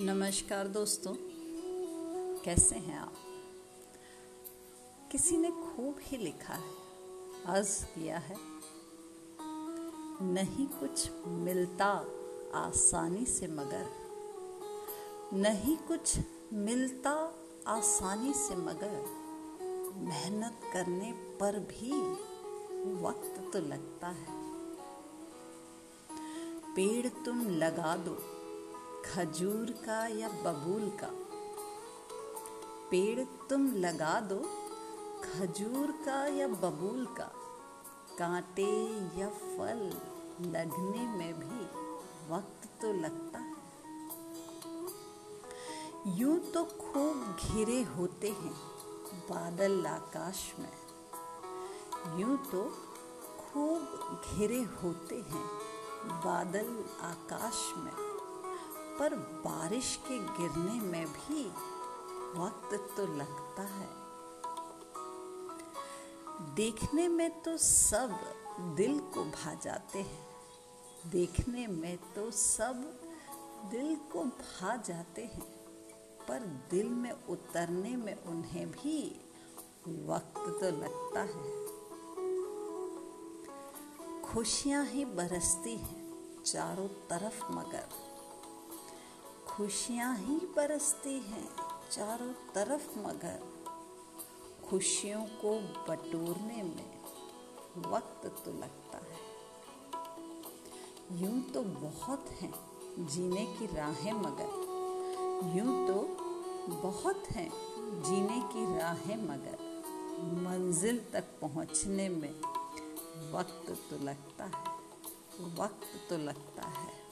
नमस्कार दोस्तों, कैसे हैं आप? किसी ने खूब ही लिखा है, अर्ज़ किया है। नहीं कुछ मिलता आसानी से मगर, नहीं कुछ मिलता आसानी से मगर, मेहनत करने पर भी वक्त तो लगता है। पेड़ तुम लगा दो खजूर का या बबूल का? पेड़ तुम लगा दो, खजूर का या बबूल का? कांटे या फल लगने में भी वक्त तो लगता है। यूँ तो खूब घिरे होते हैं बादल आकाश में। यूँ तो खूब घिरे होते हैं बादल आकाश में। पर बारिश के गिरने में भी वक्त तो लगता है। देखने में तो सब दिल को भा जाते हैं। देखने में तो सब दिल को भा जाते हैं, पर दिल में उतरने में उन्हें भी वक्त तो लगता है। खुशियाँ ही बरसती हैं चारों तरफ़ मगर। खुशियाँ ही बरसती हैं चारों तरफ़ मगर। खुशियों को बटोरने में वक्त तो लगता है। यूँ तो बहुत हैं जीने की राहें मगर। यूँ तो बहुत हैं जीने की राहें मगर। मंजिल तक पहुँचने में वक्त तो लगता है, वक्त तो लगता है।